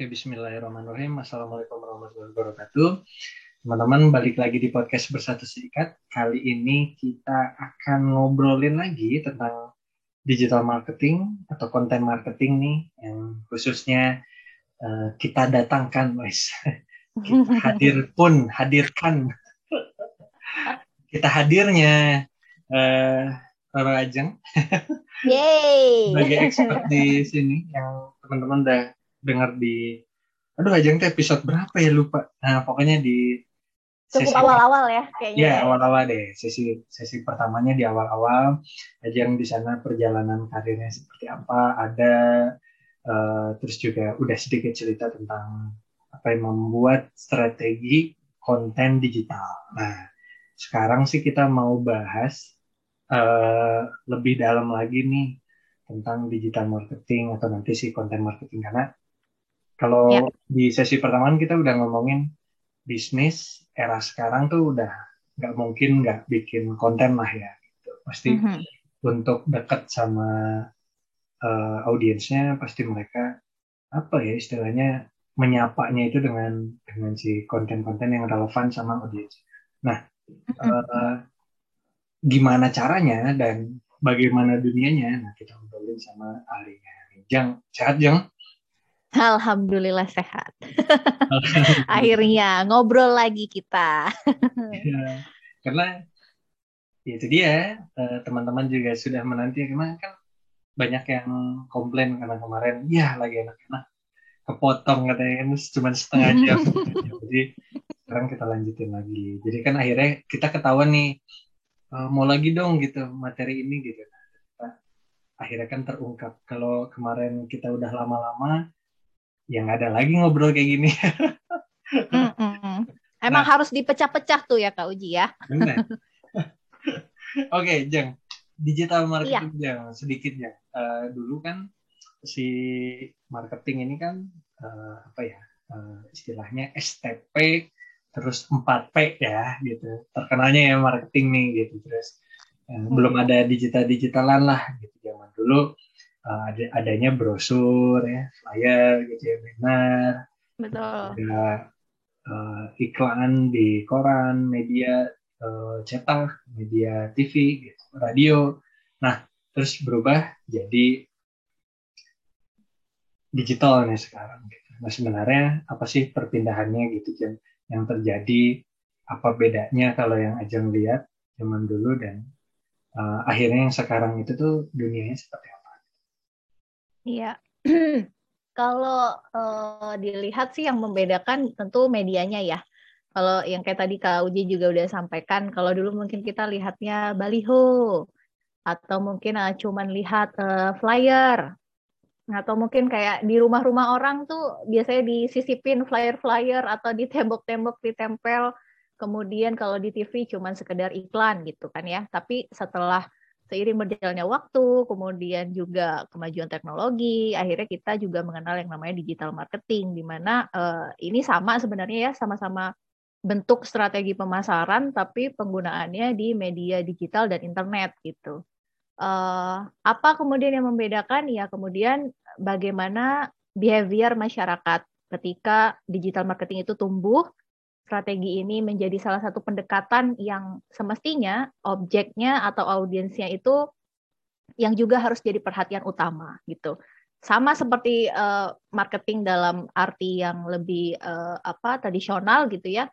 Oke, bismillahirrahmanirrahim. Assalamualaikum warahmatullahi wabarakatuh. Teman-teman, balik lagi di podcast Bersatu Serikat. Kali ini kita akan ngobrolin lagi tentang digital marketing atau konten marketing nih, yang khususnya uh, kita datangkan, guys. Kita hadir pun, hadirkan. kita hadirnya uh, Rara Ajeng. Yeay. Sebagai expert di sini yang teman-teman udah dengar di aduh ajang tuh episode berapa ya lupa. Nah pokoknya di cukup awal-awal ya kayaknya. Ya awal-awal deh. Sesi sesi pertamanya di awal-awal. Ajang di sana perjalanan karirnya seperti apa ada uh, terus juga udah sedikit cerita tentang apa yang membuat strategi konten digital. Nah sekarang sih kita mau bahas uh, lebih dalam lagi nih tentang digital marketing atau nanti sih konten marketing. Karena kalau ya. di sesi pertama kita udah ngomongin bisnis era sekarang tuh udah nggak mungkin nggak bikin konten lah ya. Gitu. Pasti mm -hmm. untuk dekat sama uh, audiensnya pasti mereka apa ya istilahnya menyapanya itu dengan dengan si konten-konten yang relevan sama audiens. Nah, uh, gimana caranya dan bagaimana dunianya? Nah, kita ngobrolin sama ahlinya. Jang, sehat Jang? Alhamdulillah sehat. Akhirnya ngobrol lagi kita. ya, karena ya itu dia eh, teman-teman juga sudah menanti karena kan banyak yang komplain karena kemarin ya lagi enak-enak kepotong katanya kan cuma setengah jam. Jadi sekarang kita lanjutin lagi. Jadi kan akhirnya kita ketahuan nih eh, mau lagi dong gitu materi ini gitu. Nah, akhirnya kan terungkap kalau kemarin kita udah lama-lama ya nggak ada lagi ngobrol kayak gini. mm -mm. Emang nah, harus dipecah-pecah tuh ya Kak Uji ya. Benar. Oke, okay, Jeng. Digital marketing iya. Jeng, sedikit ya. Uh, dulu kan si marketing ini kan uh, apa ya? Uh, istilahnya STP terus 4P ya gitu. Terkenalnya ya marketing nih gitu. Terus uh, hmm. belum ada digital-digitalan lah gitu zaman dulu uh, ada adanya brosur ya flyer gitu ya benar betul. Ada uh, iklan di koran media uh, cetak media TV gitu, radio. Nah terus berubah jadi digital nih sekarang gitu. nah sebenarnya apa sih perpindahannya gitu yang yang terjadi? Apa bedanya kalau yang Ajeng lihat zaman dulu dan uh, akhirnya yang sekarang itu tuh dunianya seperti apa Iya. Kalau uh, dilihat sih yang membedakan tentu medianya ya. Kalau yang kayak tadi Kak Uji juga udah sampaikan, kalau dulu mungkin kita lihatnya baliho atau mungkin uh, cuman lihat uh, flyer atau mungkin kayak di rumah-rumah orang tuh biasanya disisipin flyer-flyer atau di tembok-tembok ditempel. Kemudian kalau di TV cuman sekedar iklan gitu kan ya. Tapi setelah seiring berjalannya waktu, kemudian juga kemajuan teknologi, akhirnya kita juga mengenal yang namanya digital marketing, di mana uh, ini sama sebenarnya ya, sama-sama bentuk strategi pemasaran, tapi penggunaannya di media digital dan internet gitu. Uh, apa kemudian yang membedakan? Ya kemudian bagaimana behavior masyarakat ketika digital marketing itu tumbuh, strategi ini menjadi salah satu pendekatan yang semestinya objeknya atau audiensnya itu yang juga harus jadi perhatian utama gitu. Sama seperti uh, marketing dalam arti yang lebih uh, apa tradisional gitu ya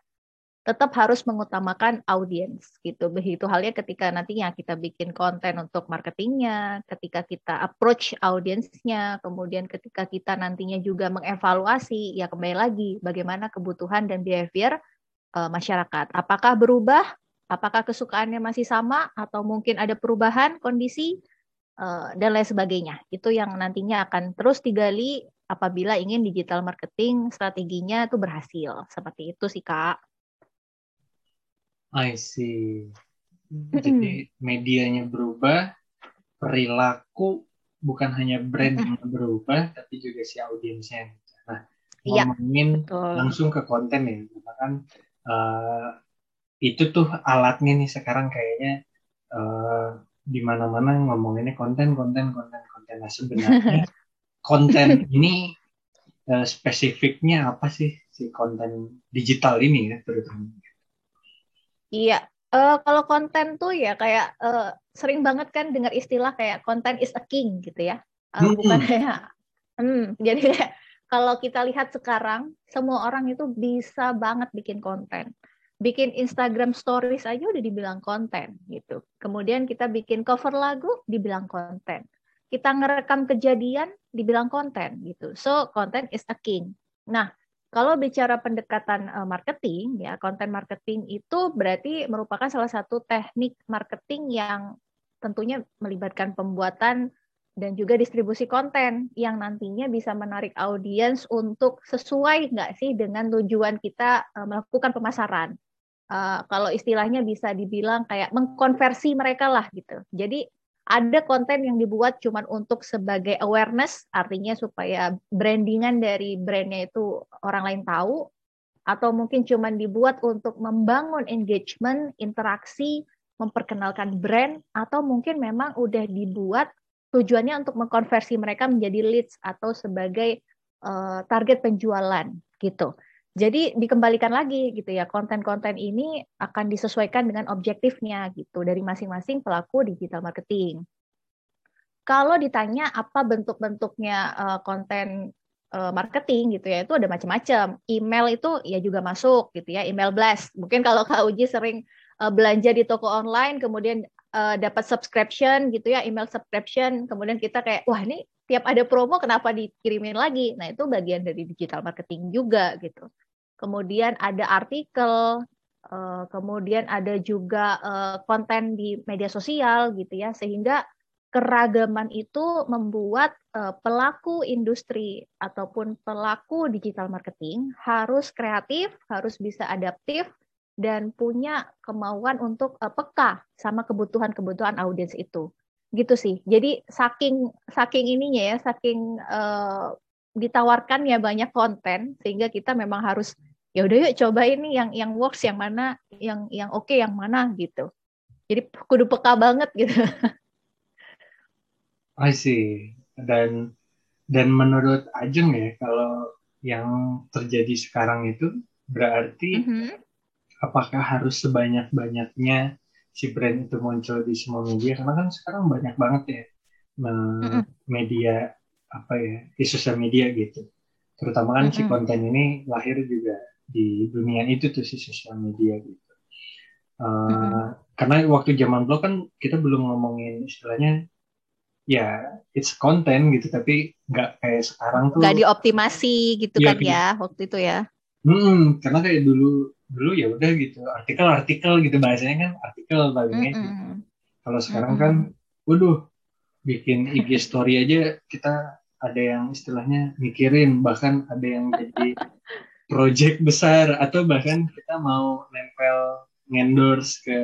tetap harus mengutamakan audiens gitu. Begitu halnya ketika nantinya kita bikin konten untuk marketingnya, ketika kita approach audiensnya, kemudian ketika kita nantinya juga mengevaluasi, ya kembali lagi bagaimana kebutuhan dan behavior uh, masyarakat. Apakah berubah? Apakah kesukaannya masih sama atau mungkin ada perubahan kondisi uh, dan lain sebagainya. Itu yang nantinya akan terus digali apabila ingin digital marketing strateginya itu berhasil. Seperti itu sih Kak. I see. Jadi medianya berubah, perilaku bukan hanya brand yang berubah, tapi juga si audiensnya. Nah, iya, ngomongin ya, langsung ke konten ya, karena kan uh, itu tuh alatnya nih sekarang kayaknya uh, di mana-mana ngomonginnya konten, konten, konten, konten. Nah sebenarnya konten ini uh, spesifiknya apa sih si konten digital ini ya terutama? Iya, uh, kalau konten tuh ya kayak uh, sering banget kan dengar istilah kayak konten is a king gitu ya. Uh, hmm. Bukan kayak, hmm, jadi kayak kalau kita lihat sekarang semua orang itu bisa banget bikin konten. Bikin Instagram stories aja udah dibilang konten gitu. Kemudian kita bikin cover lagu dibilang konten. Kita ngerekam kejadian dibilang konten gitu. So content is a king. Nah, kalau bicara pendekatan eh, marketing ya, konten marketing itu berarti merupakan salah satu teknik marketing yang tentunya melibatkan pembuatan dan juga distribusi konten yang nantinya bisa menarik audiens untuk sesuai nggak sih dengan tujuan kita uh, melakukan pemasaran. Uh, kalau istilahnya bisa dibilang kayak mengkonversi mereka lah gitu. Jadi ada konten yang dibuat cuma untuk sebagai awareness, artinya supaya brandingan dari brandnya itu orang lain tahu, atau mungkin cuma dibuat untuk membangun engagement, interaksi, memperkenalkan brand, atau mungkin memang udah dibuat tujuannya untuk mengkonversi mereka menjadi leads atau sebagai uh, target penjualan gitu. Jadi dikembalikan lagi gitu ya konten-konten ini akan disesuaikan dengan objektifnya gitu dari masing-masing pelaku digital marketing. Kalau ditanya apa bentuk-bentuknya uh, konten uh, marketing gitu ya itu ada macam-macam. Email itu ya juga masuk gitu ya email blast. Mungkin kalau Kak Uji sering uh, belanja di toko online kemudian dapat subscription gitu ya, email subscription, kemudian kita kayak wah ini tiap ada promo kenapa dikirimin lagi? Nah, itu bagian dari digital marketing juga gitu. Kemudian ada artikel, uh, kemudian ada juga uh, konten di media sosial gitu ya, sehingga keragaman itu membuat uh, pelaku industri ataupun pelaku digital marketing harus kreatif, harus bisa adaptif, dan punya kemauan untuk peka sama kebutuhan-kebutuhan audiens itu. Gitu sih. Jadi saking saking ininya ya, saking uh, ditawarkan ya banyak konten sehingga kita memang harus ya udah yuk coba ini yang yang works yang mana, yang yang oke okay, yang mana gitu. Jadi kudu peka banget gitu. I see. Dan dan menurut Ajeng ya kalau yang terjadi sekarang itu berarti mm -hmm apakah harus sebanyak-banyaknya si brand itu muncul di semua media karena kan sekarang banyak banget ya media apa ya di sosial media gitu terutama kan mm -hmm. si konten ini lahir juga di dunia itu tuh si sosial media gitu uh, mm -hmm. karena waktu zaman dulu kan kita belum ngomongin istilahnya ya it's content gitu tapi nggak kayak sekarang tuh nggak dioptimasi gitu ya, kan ya waktu itu ya hmm karena kayak dulu dulu ya udah gitu artikel-artikel gitu bahasanya kan artikel palingnya mm -hmm. gitu. kalau sekarang mm -hmm. kan waduh bikin IG story aja kita ada yang istilahnya mikirin bahkan ada yang jadi project besar atau bahkan kita mau nempel ngendorse ke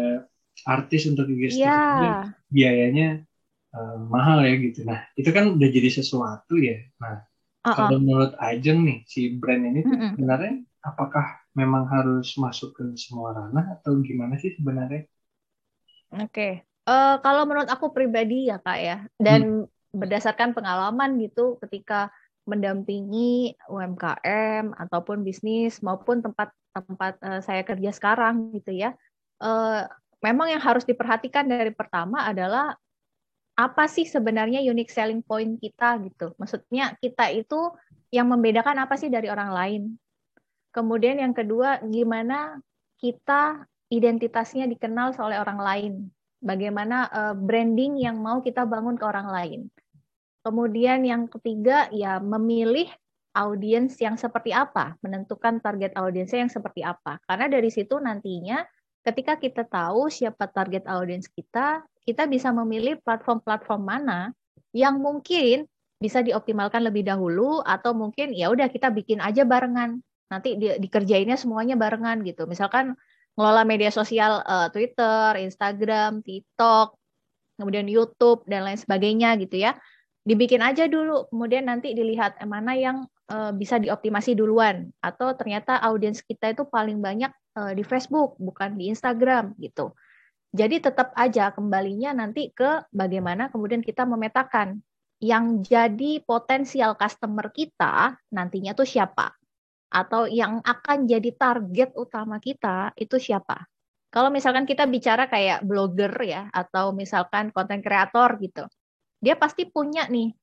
artis untuk IG story yeah. biayanya uh, mahal ya gitu nah itu kan udah jadi sesuatu ya nah uh -uh. kalau menurut Ajeng nih si brand ini tuh mm -hmm. sebenarnya apakah memang harus masuk ke semua ranah atau gimana sih sebenarnya? Oke, okay. Uh, kalau menurut aku pribadi ya kak ya, dan hmm. berdasarkan pengalaman gitu ketika mendampingi UMKM ataupun bisnis maupun tempat-tempat uh, saya kerja sekarang gitu ya, uh, memang yang harus diperhatikan dari pertama adalah apa sih sebenarnya unique selling point kita gitu. Maksudnya kita itu yang membedakan apa sih dari orang lain Kemudian yang kedua, gimana kita identitasnya dikenal oleh orang lain. Bagaimana uh, branding yang mau kita bangun ke orang lain. Kemudian yang ketiga, ya memilih audiens yang seperti apa, menentukan target audiensnya yang seperti apa. Karena dari situ nantinya ketika kita tahu siapa target audiens kita, kita bisa memilih platform-platform mana yang mungkin bisa dioptimalkan lebih dahulu atau mungkin ya udah kita bikin aja barengan nanti di, dikerjainnya semuanya barengan gitu. Misalkan ngelola media sosial uh, Twitter, Instagram, TikTok, kemudian YouTube dan lain sebagainya gitu ya. Dibikin aja dulu, kemudian nanti dilihat mana yang uh, bisa dioptimasi duluan atau ternyata audiens kita itu paling banyak uh, di Facebook bukan di Instagram gitu. Jadi tetap aja kembalinya nanti ke bagaimana kemudian kita memetakan yang jadi potensial customer kita nantinya tuh siapa? Atau yang akan jadi target utama kita itu siapa? Kalau misalkan kita bicara kayak blogger ya, atau misalkan konten kreator gitu, dia pasti punya nih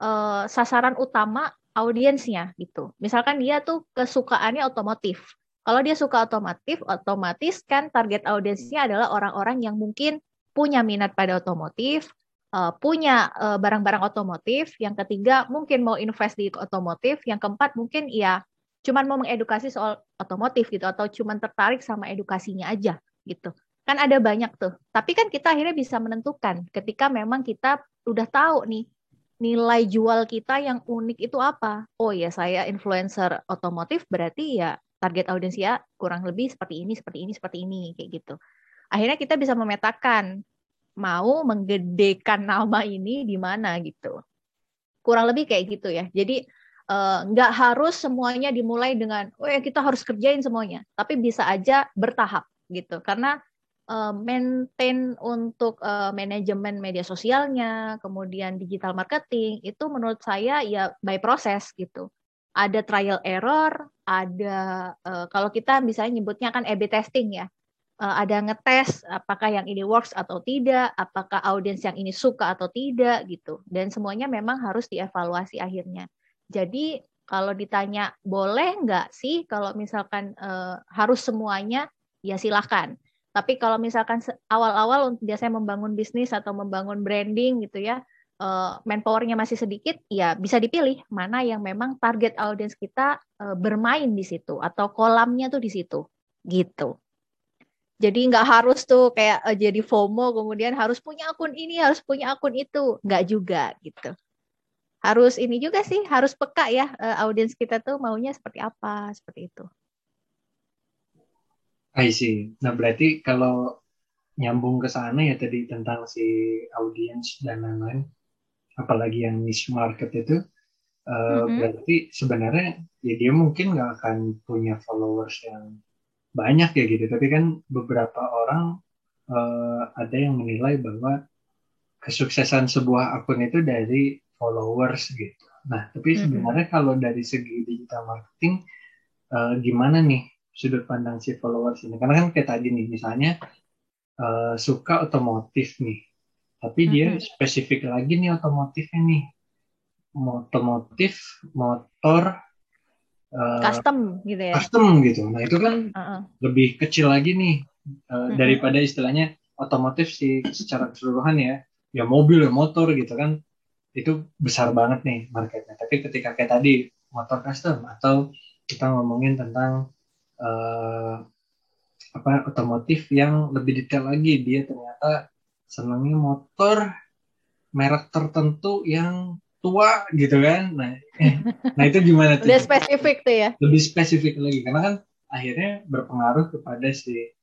uh, sasaran utama audiensnya gitu. Misalkan dia tuh kesukaannya otomotif. Kalau dia suka otomotif, otomatis kan target audiensnya adalah orang-orang yang mungkin punya minat pada otomotif, uh, punya uh, barang-barang otomotif, yang ketiga mungkin mau invest di otomotif, yang keempat mungkin ya cuman mau mengedukasi soal otomotif gitu atau cuman tertarik sama edukasinya aja gitu. Kan ada banyak tuh. Tapi kan kita akhirnya bisa menentukan ketika memang kita udah tahu nih nilai jual kita yang unik itu apa. Oh ya saya influencer otomotif berarti ya target audiensia kurang lebih seperti ini, seperti ini, seperti ini kayak gitu. Akhirnya kita bisa memetakan mau menggedekan nama ini di mana gitu. Kurang lebih kayak gitu ya. Jadi nggak uh, harus semuanya dimulai dengan, oh ya kita harus kerjain semuanya, tapi bisa aja bertahap gitu. Karena uh, maintain untuk uh, manajemen media sosialnya, kemudian digital marketing itu menurut saya ya by proses gitu. Ada trial error, ada uh, kalau kita misalnya nyebutnya kan A/B testing ya ada ngetes apakah yang ini works atau tidak, apakah audiens yang ini suka atau tidak gitu. Dan semuanya memang harus dievaluasi akhirnya. Jadi kalau ditanya boleh nggak sih kalau misalkan uh, harus semuanya ya silahkan. Tapi kalau misalkan awal-awal biasanya membangun bisnis atau membangun branding gitu ya, uh, manpowernya masih sedikit, ya bisa dipilih mana yang memang target audiens kita uh, bermain di situ atau kolamnya tuh di situ, gitu. Jadi nggak harus tuh kayak jadi FOMO kemudian harus punya akun ini, harus punya akun itu. Nggak juga gitu. Harus ini juga sih, harus peka ya uh, audiens kita tuh maunya seperti apa, seperti itu. I see. Nah berarti kalau nyambung ke sana ya tadi tentang si audiens dan lain-lain, apalagi yang niche market itu, uh, mm-hmm. berarti sebenarnya ya dia mungkin nggak akan punya followers yang banyak ya gitu tapi kan beberapa orang uh, ada yang menilai bahwa kesuksesan sebuah akun itu dari followers gitu nah tapi sebenarnya mm-hmm. kalau dari segi digital marketing uh, gimana nih sudut pandang si followers ini karena kan kayak tadi nih misalnya uh, suka otomotif nih tapi dia mm-hmm. spesifik lagi nih otomotifnya nih otomotif motor uh, custom gitu ya custom gitu nah itu kan uh -uh. lebih kecil lagi nih uh, -huh. daripada istilahnya otomotif sih secara keseluruhan ya ya mobil ya motor gitu kan itu besar banget nih marketnya. Tapi ketika kayak tadi motor custom atau kita ngomongin tentang uh, apa otomotif yang lebih detail lagi dia ternyata senangnya motor merek tertentu yang tua gitu kan. Nah eh, nah itu gimana tuh? Udah spesifik tuh ya? Lebih spesifik lagi karena kan akhirnya berpengaruh kepada si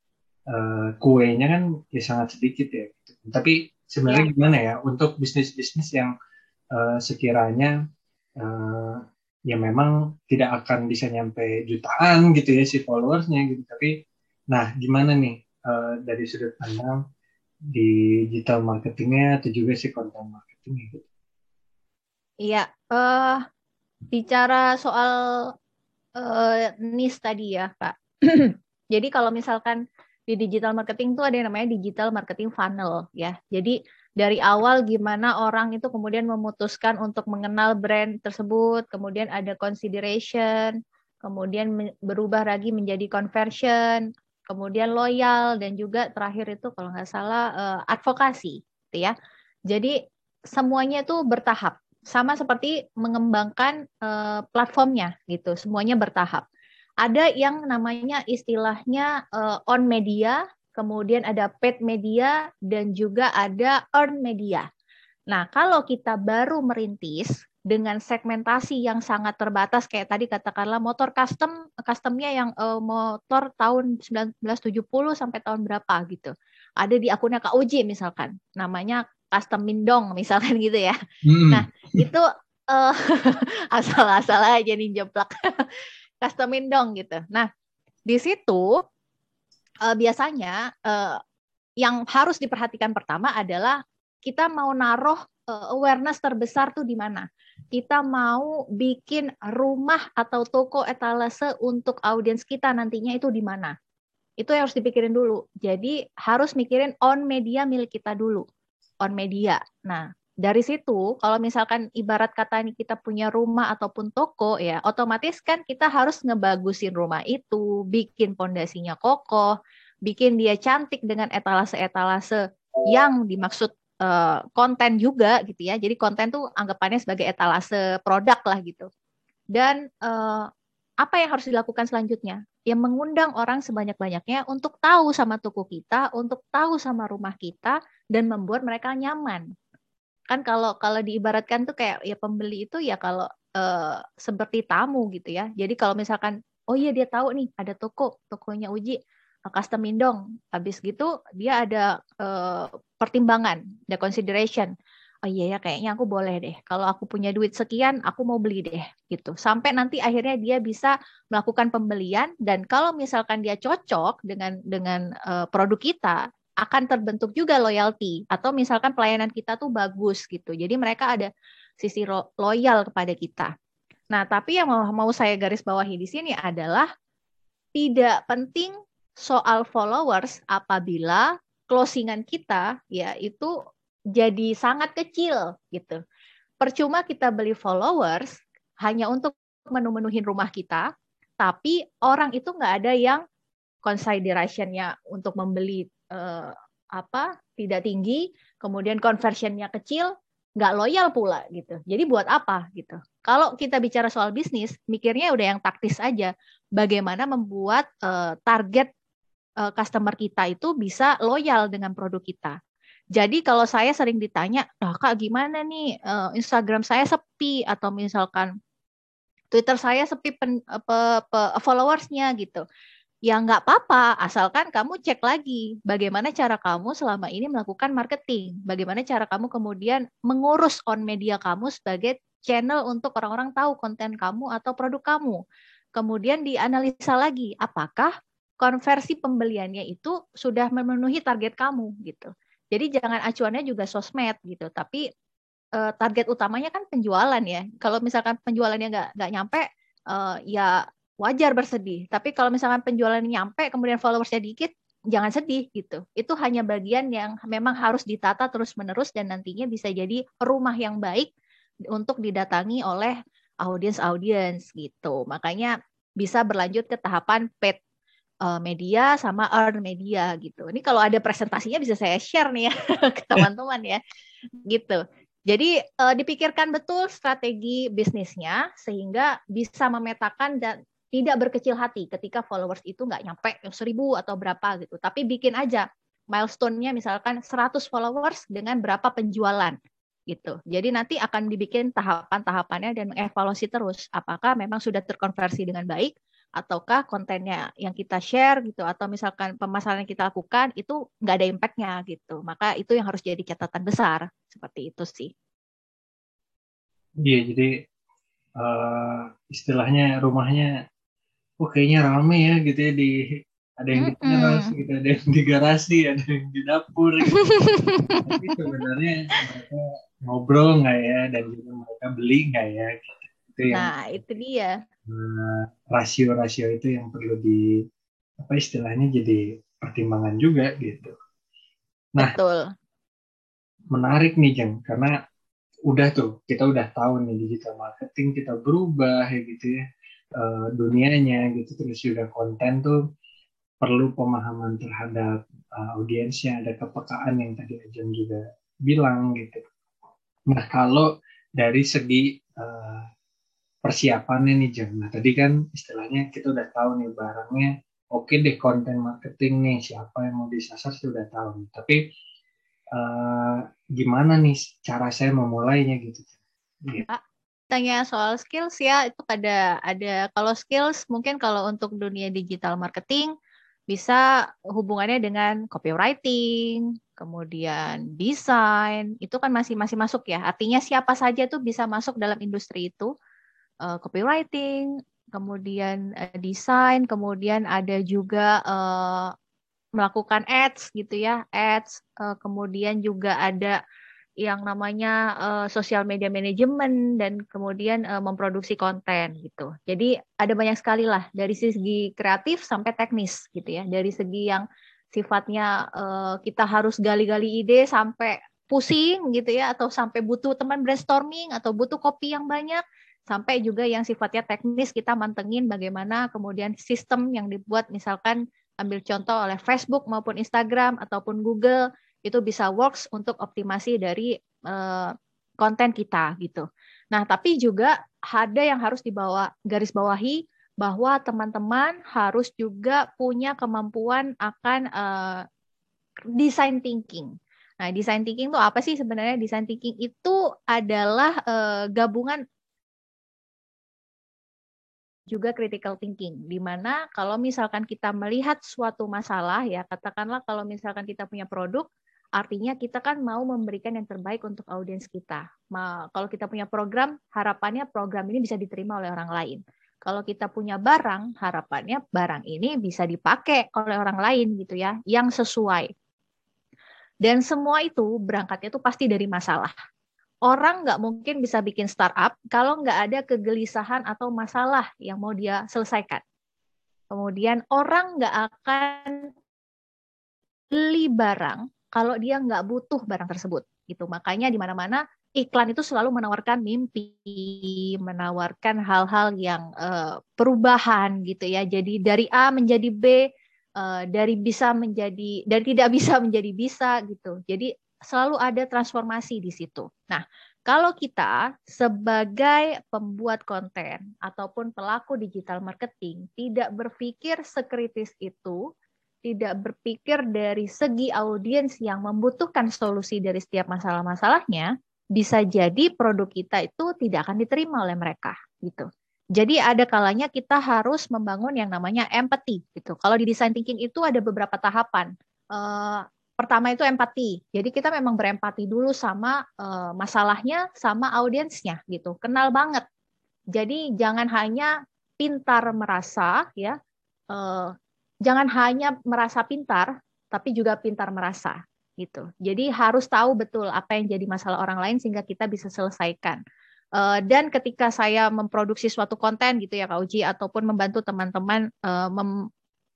uh, kuenya kan ya sangat sedikit ya. Tapi sebenarnya ya. gimana ya untuk bisnis bisnis yang uh, sekiranya uh, ya memang tidak akan bisa nyampe jutaan gitu ya si followersnya gitu tapi nah gimana nih uh, dari sudut pandang di digital marketingnya atau juga si konten marketingnya gitu Iya, uh, bicara soal uh, NIS tadi ya, Pak. Jadi kalau misalkan di digital marketing itu ada yang namanya digital marketing funnel ya. Jadi dari awal gimana orang itu kemudian memutuskan untuk mengenal brand tersebut, kemudian ada consideration, kemudian berubah lagi menjadi conversion, kemudian loyal dan juga terakhir itu kalau nggak salah uh, advokasi, gitu ya. Jadi semuanya itu bertahap sama seperti mengembangkan uh, platformnya gitu, semuanya bertahap. Ada yang namanya istilahnya uh, on media, kemudian ada paid media dan juga ada earn media. Nah, kalau kita baru merintis dengan segmentasi yang sangat terbatas kayak tadi katakanlah motor custom customnya yang uh, motor tahun 1970 sampai tahun berapa gitu. Ada di akunnya Kak Uji misalkan. Namanya custom mindong misalkan gitu ya. Hmm. Nah, itu uh, asal-asal aja nih jeplak. custom mindong gitu. Nah, di situ uh, biasanya uh, yang harus diperhatikan pertama adalah kita mau naruh uh, awareness terbesar tuh di mana? Kita mau bikin rumah atau toko etalase untuk audiens kita nantinya itu di mana? Itu yang harus dipikirin dulu. Jadi harus mikirin on media milik kita dulu. On media. Nah, dari situ kalau misalkan ibarat kata ini kita punya rumah ataupun toko ya otomatis kan kita harus ngebagusin rumah itu bikin pondasinya kokoh bikin dia cantik dengan etalase-etalase yang dimaksud uh, konten juga gitu ya. Jadi konten tuh anggapannya sebagai etalase produk lah gitu. Dan uh, apa yang harus dilakukan selanjutnya? Yang mengundang orang sebanyak-banyaknya untuk tahu sama toko kita, untuk tahu sama rumah kita, dan membuat mereka nyaman kan kalau kalau diibaratkan tuh kayak ya pembeli itu ya kalau uh, seperti tamu gitu ya. Jadi kalau misalkan oh iya dia tahu nih ada toko, tokonya Uji custom dong. Habis gitu dia ada uh, pertimbangan, ada consideration. Oh iya ya kayaknya aku boleh deh. Kalau aku punya duit sekian, aku mau beli deh gitu. Sampai nanti akhirnya dia bisa melakukan pembelian dan kalau misalkan dia cocok dengan dengan uh, produk kita, akan terbentuk juga loyalty atau misalkan pelayanan kita tuh bagus gitu. Jadi mereka ada sisi loyal kepada kita. Nah, tapi yang mau, saya garis bawahi di sini adalah tidak penting soal followers apabila closingan kita ya itu jadi sangat kecil gitu. Percuma kita beli followers hanya untuk menu-menuhin rumah kita, tapi orang itu nggak ada yang consideration-nya untuk membeli uh, apa tidak tinggi, kemudian conversionnya kecil, nggak loyal pula gitu. Jadi buat apa gitu? Kalau kita bicara soal bisnis, mikirnya udah yang taktis aja. Bagaimana membuat uh, target uh, customer kita itu bisa loyal dengan produk kita. Jadi kalau saya sering ditanya, ah kak gimana nih uh, Instagram saya sepi atau misalkan Twitter saya sepi followersnya gitu ya nggak apa-apa, asalkan kamu cek lagi bagaimana cara kamu selama ini melakukan marketing, bagaimana cara kamu kemudian mengurus on media kamu sebagai channel untuk orang-orang tahu konten kamu atau produk kamu. Kemudian dianalisa lagi, apakah konversi pembeliannya itu sudah memenuhi target kamu gitu. Jadi jangan acuannya juga sosmed gitu, tapi uh, target utamanya kan penjualan ya. Kalau misalkan penjualannya nggak nggak nyampe, uh, ya wajar bersedih. Tapi kalau misalkan penjualan nyampe kemudian followersnya dikit, jangan sedih gitu. Itu hanya bagian yang memang harus ditata terus-menerus dan nantinya bisa jadi rumah yang baik untuk didatangi oleh audiens-audiens gitu. Makanya bisa berlanjut ke tahapan paid eh, media sama earn media gitu. Ini kalau ada presentasinya bisa saya share nih ya ke teman-teman ya. Gitu. Jadi uh, dipikirkan betul strategi bisnisnya sehingga bisa memetakan dan tidak berkecil hati ketika followers itu nggak nyampe seribu atau berapa gitu. Tapi bikin aja milestone-nya misalkan 100 followers dengan berapa penjualan gitu. Jadi nanti akan dibikin tahapan-tahapannya dan mengevaluasi terus apakah memang sudah terkonversi dengan baik ataukah kontennya yang kita share gitu atau misalkan pemasaran yang kita lakukan itu nggak ada impact-nya gitu. Maka itu yang harus jadi catatan besar seperti itu sih. Iya, jadi uh, istilahnya rumahnya oh kayaknya rame ya gitu ya di ada yang di teras gitu ada yang di garasi ada yang di dapur gitu. tapi sebenarnya mereka ngobrol nggak ya dan juga mereka beli nggak ya gitu. itu yang nah itu dia eh, rasio-rasio itu yang perlu di apa istilahnya jadi pertimbangan juga gitu nah Betul. menarik nih Jeng karena udah tuh kita udah tahu nih digital marketing kita berubah ya gitu ya uh, dunianya gitu. Terus juga konten tuh perlu pemahaman terhadap uh, audiensnya ada kepekaan yang tadi Ajeng juga bilang gitu. Nah kalau dari segi uh, persiapannya nih Jeng. Nah tadi kan istilahnya kita udah tahu nih barangnya oke okay deh konten marketing nih siapa yang mau disasar sudah tahu tapi uh, gimana nih cara saya memulainya gitu, gitu tanya soal skills ya itu ada ada kalau skills mungkin kalau untuk dunia digital marketing bisa hubungannya dengan copywriting, kemudian desain, itu kan masih masih masuk ya. Artinya siapa saja tuh bisa masuk dalam industri itu. Uh, copywriting, kemudian uh, desain, kemudian ada juga uh, melakukan ads gitu ya, ads, uh, kemudian juga ada yang namanya uh, social media management dan kemudian uh, memproduksi konten gitu. Jadi ada banyak sekali lah dari segi kreatif sampai teknis gitu ya. Dari segi yang sifatnya uh, kita harus gali-gali ide sampai pusing gitu ya atau sampai butuh teman brainstorming atau butuh kopi yang banyak sampai juga yang sifatnya teknis kita mantengin bagaimana kemudian sistem yang dibuat misalkan ambil contoh oleh Facebook maupun Instagram ataupun Google itu bisa works untuk optimasi dari uh, konten kita gitu. Nah, tapi juga ada yang harus dibawa garis bawahi bahwa teman-teman harus juga punya kemampuan akan uh, design thinking. Nah, design thinking itu apa sih sebenarnya? Design thinking itu adalah uh, gabungan juga critical thinking, di mana kalau misalkan kita melihat suatu masalah ya, katakanlah kalau misalkan kita punya produk, Artinya kita kan mau memberikan yang terbaik untuk audiens kita. Kalau kita punya program, harapannya program ini bisa diterima oleh orang lain. Kalau kita punya barang, harapannya barang ini bisa dipakai oleh orang lain gitu ya, yang sesuai. Dan semua itu berangkatnya itu pasti dari masalah. Orang nggak mungkin bisa bikin startup kalau nggak ada kegelisahan atau masalah yang mau dia selesaikan. Kemudian orang nggak akan beli barang kalau dia nggak butuh barang tersebut gitu. Makanya di mana-mana iklan itu selalu menawarkan mimpi menawarkan hal-hal yang uh, perubahan gitu ya. Jadi dari A menjadi B uh, dari bisa menjadi dari tidak bisa menjadi bisa gitu. Jadi selalu ada transformasi di situ. Nah kalau kita sebagai pembuat konten ataupun pelaku digital marketing tidak berpikir sekritis itu, tidak berpikir dari segi audiens yang membutuhkan solusi dari setiap masalah-masalahnya, bisa jadi produk kita itu tidak akan diterima oleh mereka gitu. Jadi ada kalanya kita harus membangun yang namanya empathy gitu. Kalau di design thinking itu ada beberapa tahapan. Uh, pertama itu empati. Jadi kita memang berempati dulu sama uh, masalahnya, sama audiensnya gitu. Kenal banget. Jadi jangan hanya pintar merasa ya, uh, jangan hanya merasa pintar, tapi juga pintar merasa gitu. Jadi harus tahu betul apa yang jadi masalah orang lain sehingga kita bisa selesaikan. Uh, dan ketika saya memproduksi suatu konten gitu ya Kak Uji ataupun membantu teman-teman uh, mem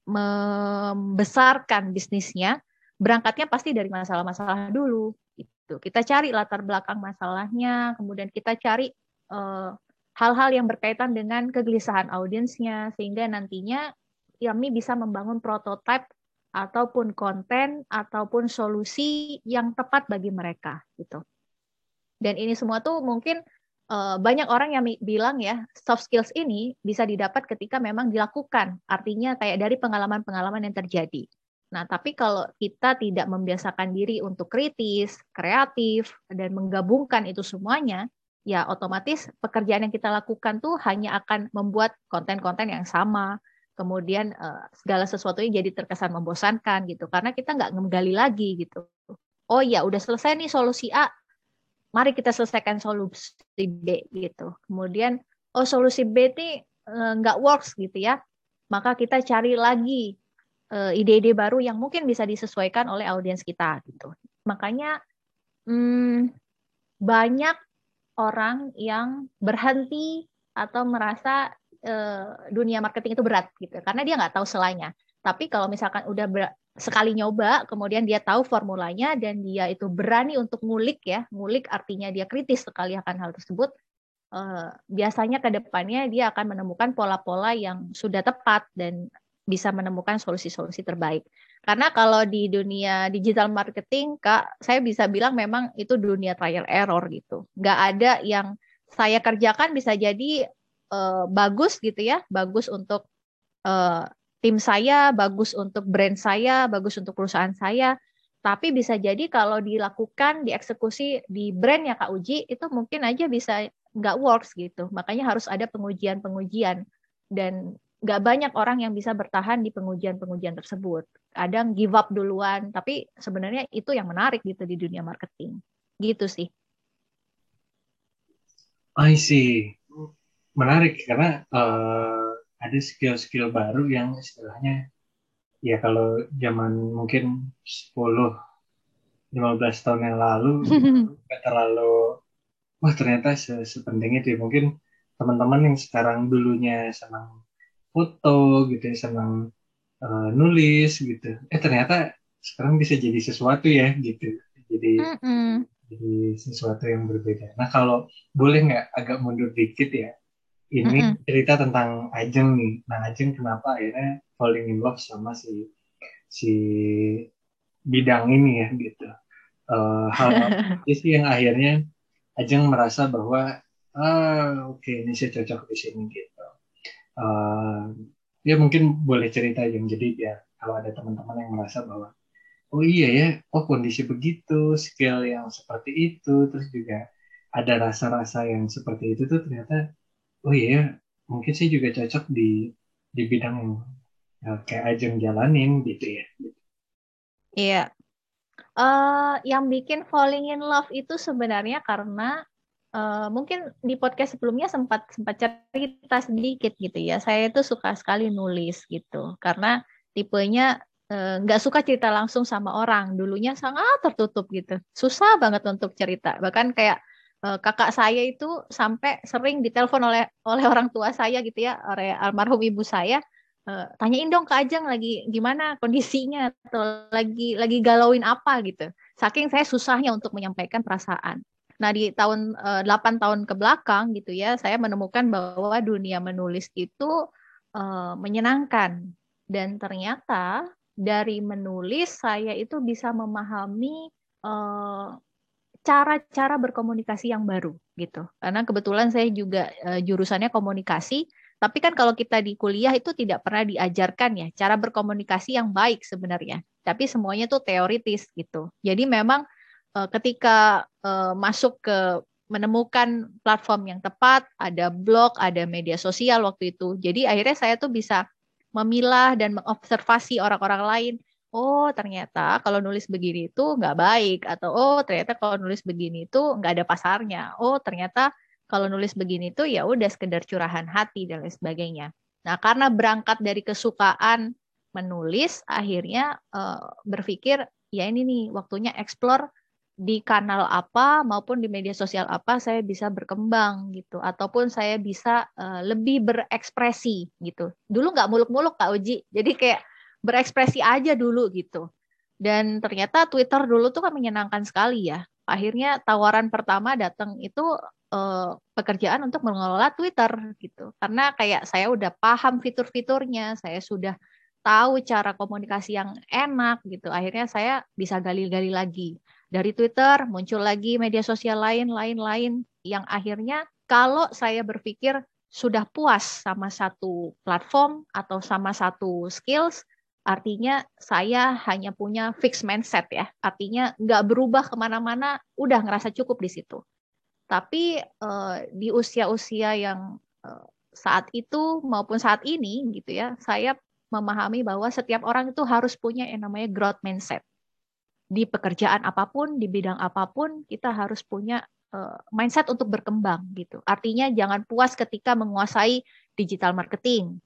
membesarkan bisnisnya, berangkatnya pasti dari masalah-masalah dulu. Gitu. Kita cari latar belakang masalahnya, kemudian kita cari eh, hal-hal uh, yang berkaitan dengan kegelisahan audiensnya sehingga nantinya kami bisa membangun prototipe ataupun konten ataupun solusi yang tepat bagi mereka gitu. Dan ini semua tuh mungkin uh, banyak orang yang bilang ya soft skills ini bisa didapat ketika memang dilakukan. Artinya kayak dari pengalaman-pengalaman yang terjadi. Nah, tapi kalau kita tidak membiasakan diri untuk kritis, kreatif, dan menggabungkan itu semuanya, ya otomatis pekerjaan yang kita lakukan tuh hanya akan membuat konten-konten yang sama, kemudian uh, segala sesuatunya jadi terkesan membosankan gitu. Karena kita nggak menggali lagi gitu. Oh ya udah selesai nih solusi A. Mari kita selesaikan solusi B gitu. Kemudian oh solusi B ini uh, nggak works gitu ya. Maka kita cari lagi eh, ide-ide baru yang mungkin bisa disesuaikan oleh audiens kita gitu. Makanya hmm, banyak orang yang berhenti atau merasa uh, dunia marketing itu berat gitu karena dia nggak tahu selanya tapi kalau misalkan udah ber, sekali nyoba kemudian dia tahu formulanya dan dia itu berani untuk ngulik ya ngulik artinya dia kritis sekali akan hal tersebut uh, biasanya ke depannya dia akan menemukan pola-pola yang sudah tepat dan bisa menemukan solusi-solusi terbaik. Karena kalau di dunia digital marketing, Kak, saya bisa bilang memang itu dunia trial error gitu. Nggak ada yang saya kerjakan bisa jadi uh, bagus gitu ya, bagus untuk uh, tim saya, bagus untuk brand saya, bagus untuk perusahaan saya. Tapi bisa jadi kalau dilakukan, dieksekusi di brand ya Kak Uji, itu mungkin aja bisa nggak works gitu. Makanya harus ada pengujian-pengujian. Dan nggak banyak orang yang bisa bertahan di pengujian-pengujian tersebut. Kadang give up duluan, tapi sebenarnya itu yang menarik gitu di dunia marketing. Gitu sih. I see menarik karena uh, ada skill-skill baru yang istilahnya ya kalau zaman mungkin 10 15 tahun yang lalu nggak terlalu wah ternyata sepenting itu ya. mungkin teman-teman yang sekarang dulunya senang foto gitu ya senang uh, nulis gitu eh ternyata sekarang bisa jadi sesuatu ya gitu jadi mm -hmm. jadi sesuatu yang berbeda nah kalau boleh nggak agak mundur dikit ya ini mm -hmm. cerita tentang Ajeng nih. Nah Ajeng kenapa akhirnya falling in love sama si si bidang ini ya gitu. Uh, hal apa sih yang akhirnya Ajeng merasa bahwa ah oke okay, ini saya cocok di sini gitu. Uh, ya mungkin boleh cerita yang jadi ya kalau ada teman-teman yang merasa bahwa oh iya ya oh kondisi begitu skill yang seperti itu terus juga ada rasa-rasa yang seperti itu tuh ternyata oh iya mungkin saya juga cocok di di bidang ya, kayak ajeng jalanin gitu ya. Iya. Uh, yang bikin falling in love itu sebenarnya karena uh, mungkin di podcast sebelumnya sempat sempat cerita sedikit gitu ya. Saya itu suka sekali nulis gitu. Karena tipenya Eh, nggak suka cerita langsung sama orang. Dulunya sangat tertutup gitu. Susah banget untuk cerita. Bahkan kayak uh, kakak saya itu sampai sering ditelepon oleh oleh orang tua saya gitu ya oleh almarhum ibu saya uh, tanyain dong ke Ajeng lagi gimana kondisinya atau lagi lagi galauin apa gitu. Saking saya susahnya untuk menyampaikan perasaan. Nah, di tahun uh, 8 tahun ke belakang gitu ya, saya menemukan bahwa dunia menulis itu uh, menyenangkan. Dan ternyata dari menulis saya itu bisa memahami eh, cara-cara berkomunikasi yang baru gitu. Karena kebetulan saya juga uh, jurusannya komunikasi, tapi kan kalau kita di kuliah itu tidak pernah diajarkan ya cara berkomunikasi yang baik sebenarnya. Tapi semuanya tuh teoritis gitu. Jadi memang uh, ketika uh, masuk ke menemukan platform yang tepat, ada blog, ada media sosial waktu itu. Jadi akhirnya saya tuh bisa memilah dan mengobservasi orang-orang lain. Oh, ternyata kalau nulis begini itu nggak baik. Atau, oh, ternyata kalau nulis begini itu nggak ada pasarnya. Oh, ternyata kalau nulis begini itu ya udah sekedar curahan hati dan lain sebagainya. Nah, karena berangkat dari kesukaan menulis, akhirnya uh, berpikir, ya ini nih waktunya explore di kanal apa maupun di media sosial apa saya bisa berkembang gitu ataupun saya bisa uh, lebih berekspresi gitu dulu nggak muluk-muluk kak Uji jadi kayak berekspresi aja dulu gitu. Dan ternyata Twitter dulu tuh kan menyenangkan sekali ya. Akhirnya tawaran pertama datang itu uh, pekerjaan untuk mengelola Twitter gitu. Karena kayak saya udah paham fitur-fiturnya saya sudah tahu cara komunikasi yang enak gitu. Akhirnya saya bisa gali-gali lagi. Dari Twitter muncul lagi media sosial lain, lain-lain yang akhirnya kalau saya berpikir sudah puas sama satu platform atau sama satu skills, artinya saya hanya punya fixed mindset ya. Artinya nggak berubah ke mana-mana, udah ngerasa cukup di situ. Tapi uh, di usia-usia yang uh, saat itu maupun saat ini gitu ya, saya memahami bahwa setiap orang itu harus punya yang namanya growth mindset di pekerjaan apa pun, di bidang apa pun, kita harus punya uh, mindset untuk berkembang gitu. Artinya jangan puas ketika menguasai digital marketing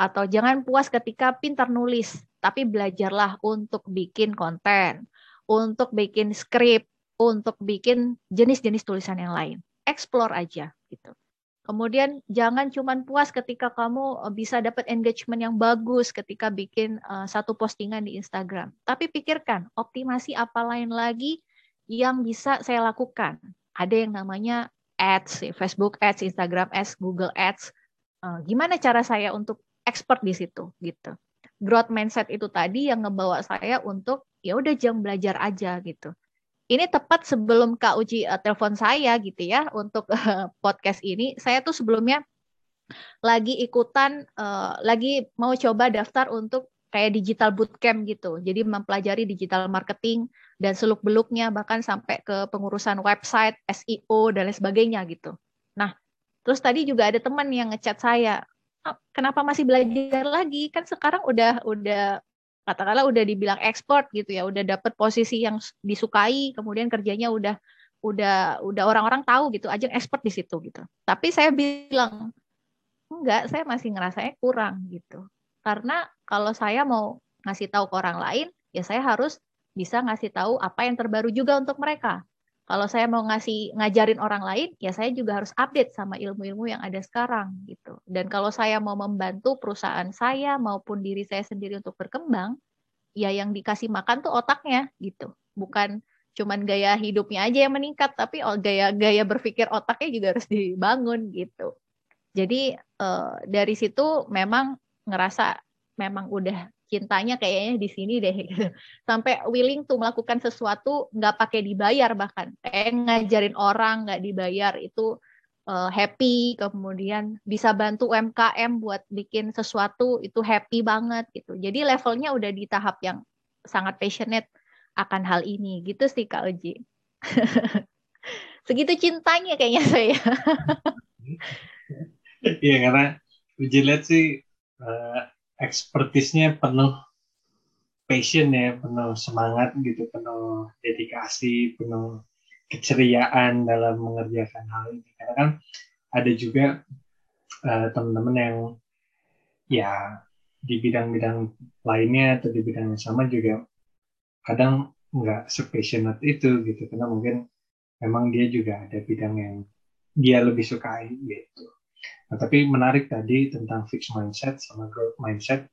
atau jangan puas ketika pintar nulis, tapi belajarlah untuk bikin konten, untuk bikin skrip, untuk bikin jenis-jenis tulisan yang lain. Explore aja gitu. Kemudian jangan cuma puas ketika kamu eh, bisa dapat engagement yang bagus ketika bikin uh, satu postingan di Instagram. Tapi pikirkan optimasi apa lain lagi yang bisa saya lakukan. Ada yang namanya ads, Facebook ads, Instagram ads, Google ads. Uh, gimana cara saya untuk expert di situ gitu. Growth mindset itu tadi yang ngebawa saya untuk ya udah jangan belajar aja gitu ini tepat sebelum Kak Uji uh, telepon saya gitu ya untuk uh, podcast ini. Saya tuh sebelumnya lagi ikutan, uh, lagi mau coba daftar untuk kayak digital bootcamp gitu. Jadi mempelajari digital marketing dan seluk beluknya bahkan sampai ke pengurusan website, SEO dan lain sebagainya gitu. Nah, terus tadi juga ada teman yang ngechat saya, kenapa masih belajar lagi? Kan sekarang udah udah katakanlah udah dibilang ekspor gitu ya, udah dapet posisi yang disukai, kemudian kerjanya udah udah udah orang-orang tahu gitu, aja expert di situ gitu. Tapi saya bilang enggak, saya masih ngerasanya kurang gitu. Karena kalau saya mau ngasih tahu ke orang lain, ya saya harus bisa ngasih tahu apa yang terbaru juga untuk mereka. Kalau saya mau ngasih ngajarin orang lain, ya saya juga harus update sama ilmu-ilmu yang ada sekarang gitu. Dan kalau saya mau membantu perusahaan saya maupun diri saya sendiri untuk berkembang, ya yang dikasih makan tuh otaknya gitu. Bukan cuman gaya hidupnya aja yang meningkat, tapi gaya-gaya berpikir otaknya juga harus dibangun gitu. Jadi uh, dari situ memang ngerasa memang udah cintanya kayaknya di sini deh gitu. sampai willing tuh melakukan sesuatu nggak pakai dibayar bahkan. Kayak ngajarin orang nggak dibayar itu uh, happy. Kemudian bisa bantu UMKM buat bikin sesuatu itu happy banget gitu. Jadi levelnya udah di tahap yang sangat passionate akan hal ini. Gitu sih Kak Uji segitu cintanya kayaknya saya. Iya karena Uji lihat sih uh, ekspertisnya penuh passion ya, penuh semangat gitu, penuh dedikasi, penuh keceriaan dalam mengerjakan hal ini. Karena kan ada juga uh, teman-teman yang ya di bidang-bidang lainnya atau di bidang yang sama juga kadang nggak sepassionate itu gitu karena mungkin memang dia juga ada bidang yang dia lebih sukai gitu. Nah, tapi menarik tadi tentang fixed mindset sama growth mindset,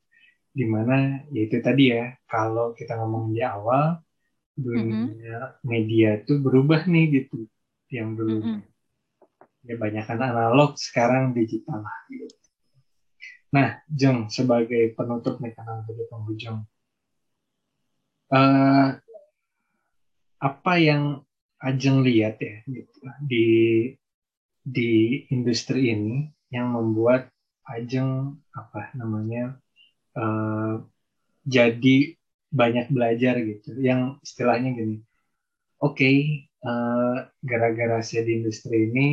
di mana yaitu tadi ya, kalau kita ngomong di awal, dunia mm-hmm. media itu berubah nih gitu. Yang dulu mm-hmm. ya banyak kan analog, sekarang digital lah gitu. Nah, Jeng, sebagai penutup nih karena jadi penghujung, uh, apa yang Ajeng lihat ya gitu, di di industri ini yang membuat Ajeng apa namanya uh, jadi banyak belajar gitu. Yang istilahnya gini oke okay, uh, gara-gara saya di industri ini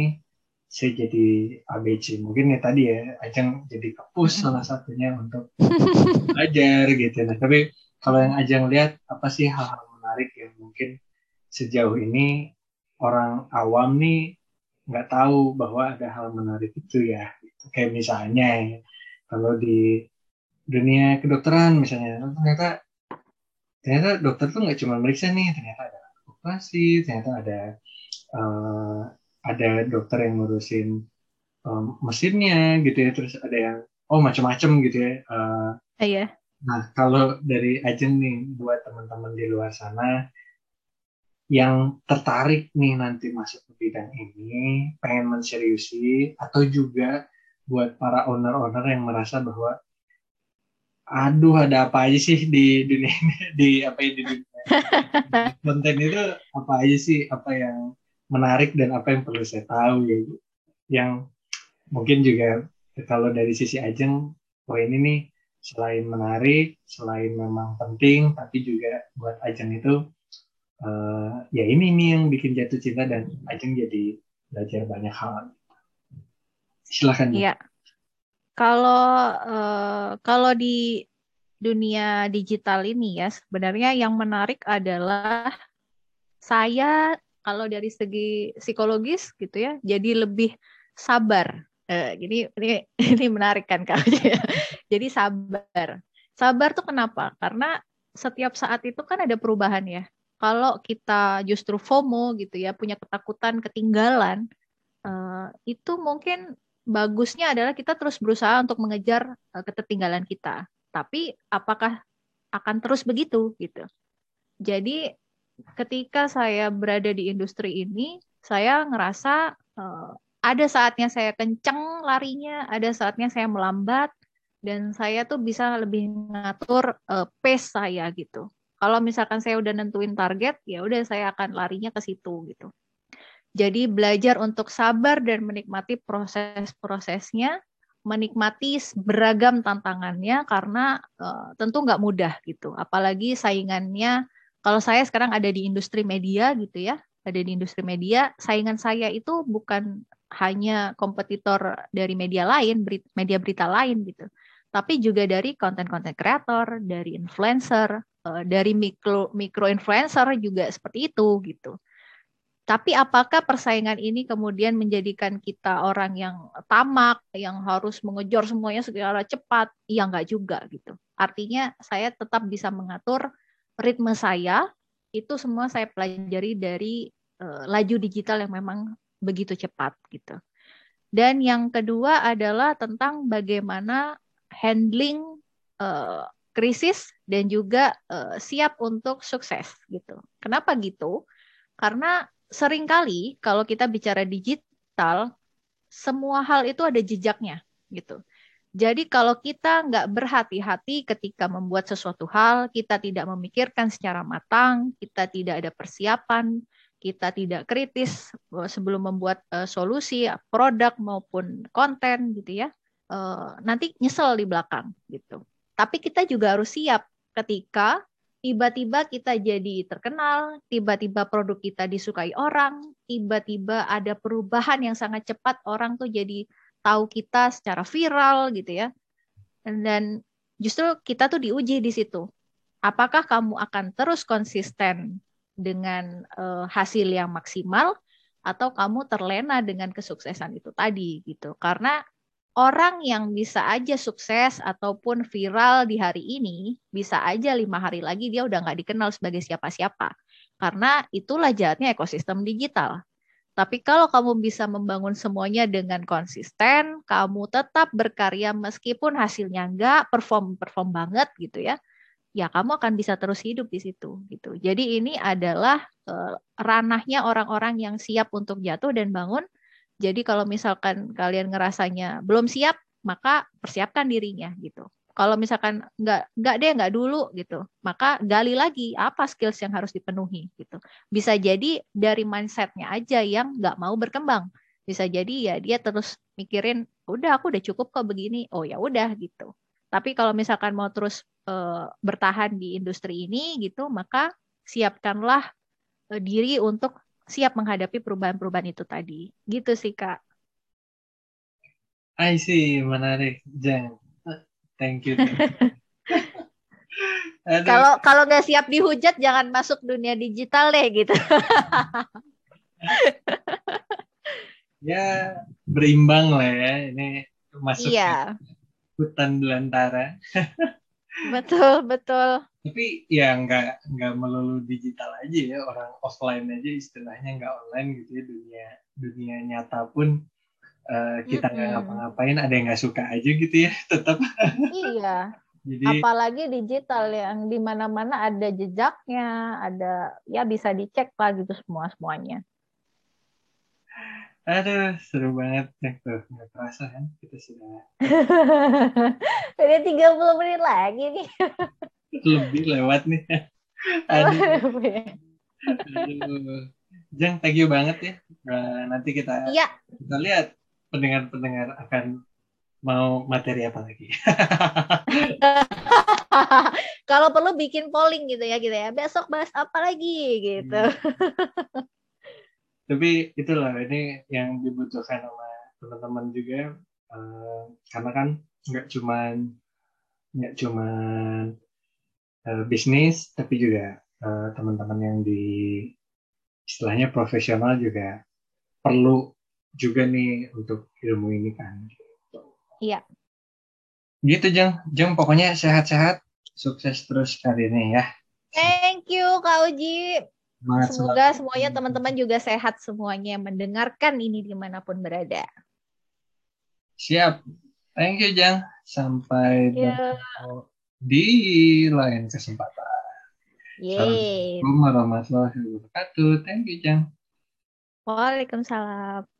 saya jadi ABC mungkin ya tadi ya Ajeng jadi kepus salah satunya untuk belajar gitu. Nah tapi kalau yang Ajeng lihat apa sih hal-hal menarik yang mungkin sejauh ini orang awam nih nggak tahu bahwa ada hal menarik itu ya. Gitu. kayak misalnya ya, kalau di dunia kedokteran misalnya ternyata ternyata dokter tuh nggak cuma meriksa nih ternyata ada operasi ternyata ada uh, ada dokter yang ngurusin um, mesinnya gitu ya terus ada yang oh macam-macam gitu ya uh, iya. Nah kalau dari ajen nih buat teman-teman di luar sana yang tertarik nih nanti masuk ke bidang ini, pengen menseriusi, atau juga buat para owner-owner yang merasa bahwa aduh ada apa aja sih di dunia ini, di apa ya di dunia konten itu apa aja sih? Apa yang menarik dan apa yang perlu saya tahu ya yang mungkin juga kalau dari sisi Ajeng oh ini nih selain menarik selain memang penting tapi juga buat Ajeng itu uh, ya ini nih yang bikin jatuh cinta dan Ajeng jadi belajar banyak hal. Silakan. Iya. Kalau uh, kalau di dunia digital ini ya sebenarnya yang menarik adalah saya kalau dari segi psikologis gitu ya jadi lebih sabar. Uh, jadi ini ini menarik kan kak. jadi sabar. Sabar tuh kenapa? Karena setiap saat itu kan ada perubahan ya kalau kita justru FOMO gitu ya, punya ketakutan ketinggalan, uh, itu mungkin bagusnya adalah kita terus berusaha untuk mengejar uh, ketertinggalan kita. Tapi apakah akan terus begitu gitu? Jadi ketika saya berada di industri ini, saya ngerasa uh, ada saatnya saya kenceng larinya, ada saatnya saya melambat, dan saya tuh bisa lebih mengatur uh, pace saya gitu. Kalau misalkan saya udah nentuin target, ya udah saya akan larinya ke situ gitu. Jadi belajar untuk sabar dan menikmati proses-prosesnya, menikmati beragam tantangannya karena uh, tentu nggak mudah gitu. Apalagi saingannya, kalau saya sekarang ada di industri media gitu ya, ada di industri media, saingan saya itu bukan hanya kompetitor dari media lain, media berita lain gitu, tapi juga dari konten-konten kreator, dari influencer, dari mikro mikro influencer juga seperti itu gitu. Tapi apakah persaingan ini kemudian menjadikan kita orang yang tamak, yang harus mengejar semuanya secara cepat? Iya enggak juga gitu. Artinya saya tetap bisa mengatur ritme saya itu semua saya pelajari dari uh, laju digital yang memang begitu cepat gitu. Dan yang kedua adalah tentang bagaimana handling uh, krisis dan juga uh, siap untuk sukses gitu. Kenapa gitu? Karena sering kali kalau kita bicara digital, semua hal itu ada jejaknya gitu. Jadi kalau kita nggak berhati-hati ketika membuat sesuatu hal, kita tidak memikirkan secara matang, kita tidak ada persiapan, kita tidak kritis eh, sebelum membuat uh, solusi, produk maupun konten gitu ya, uh, nanti nyesel di belakang gitu. Tapi kita juga harus siap ketika tiba-tiba kita jadi terkenal, tiba-tiba produk kita disukai orang, tiba-tiba ada perubahan yang sangat cepat, orang tuh jadi tahu kita secara viral gitu ya. Dan justru kita tuh diuji di situ. Apakah kamu akan terus konsisten dengan uh, hasil yang maksimal atau kamu terlena dengan kesuksesan itu tadi gitu. Karena orang yang bisa aja sukses ataupun viral di hari ini bisa aja lima hari lagi dia udah nggak dikenal sebagai siapa-siapa karena itulah jahatnya ekosistem digital tapi kalau kamu bisa membangun semuanya dengan konsisten, kamu tetap berkarya meskipun hasilnya enggak perform perform banget gitu ya. Ya kamu akan bisa terus hidup di situ gitu. Jadi ini adalah uh, ranahnya orang-orang yang siap untuk jatuh dan bangun. Jadi kalau misalkan kalian ngerasanya belum siap, maka persiapkan dirinya gitu. Kalau misalkan nggak nggak deh nggak dulu gitu, maka gali lagi apa skills yang harus dipenuhi gitu. Bisa jadi dari mindsetnya aja yang nggak mau berkembang. Bisa jadi ya dia terus mikirin, udah aku udah cukup kok begini. Oh ya udah gitu. Tapi kalau misalkan mau terus uh, bertahan di industri ini gitu, maka siapkanlah uh, diri untuk siap menghadapi perubahan-perubahan itu tadi. Gitu sih kak. I see, menarik, Jen. Thank you. Kalau kalau nggak siap dihujat jangan masuk dunia digital deh gitu. ya berimbang lah ya ini masuk iya. hutan belantara. betul betul. Tapi ya nggak nggak melulu digital aja ya orang offline aja istilahnya nggak online gitu ya dunia dunia nyata pun uh, kita nggak mm -hmm. ngapa-ngapain ada yang nggak suka aja gitu ya tetap iya jadi apalagi digital yang di mana-mana ada jejaknya ada ya bisa dicek lah gitu semua semuanya Aduh, seru banget ya tuh. Nggak terasa kan kita sudah. Udah 30 menit lagi nih. Lebih lewat nih. Aduh. Aduh. Jeng, thank you banget ya. Nah, nanti kita iya. kita lihat pendengar-pendengar akan mau materi apa lagi? Kalau perlu bikin polling gitu ya gitu ya. Besok bahas apa lagi gitu. Hmm. Tapi itulah ini yang dibutuhkan sama teman-teman juga uh, karena kan nggak cuman nggak cuman uh, bisnis tapi juga uh, teman-teman yang di istilahnya profesional juga perlu juga nih untuk ilmu ini kan. Iya. Gitu Jeng, Jeng pokoknya sehat-sehat, sukses terus karirnya ya. Thank you Kak Uji. Semangat Semoga semuanya teman-teman juga sehat semuanya mendengarkan ini di mana pun berada. Siap. Thank you Jeng. Sampai di lain kesempatan. Yeay. Assalamualaikum warahmatullahi wabarakatuh. Thank you Jeng. Waalaikumsalam.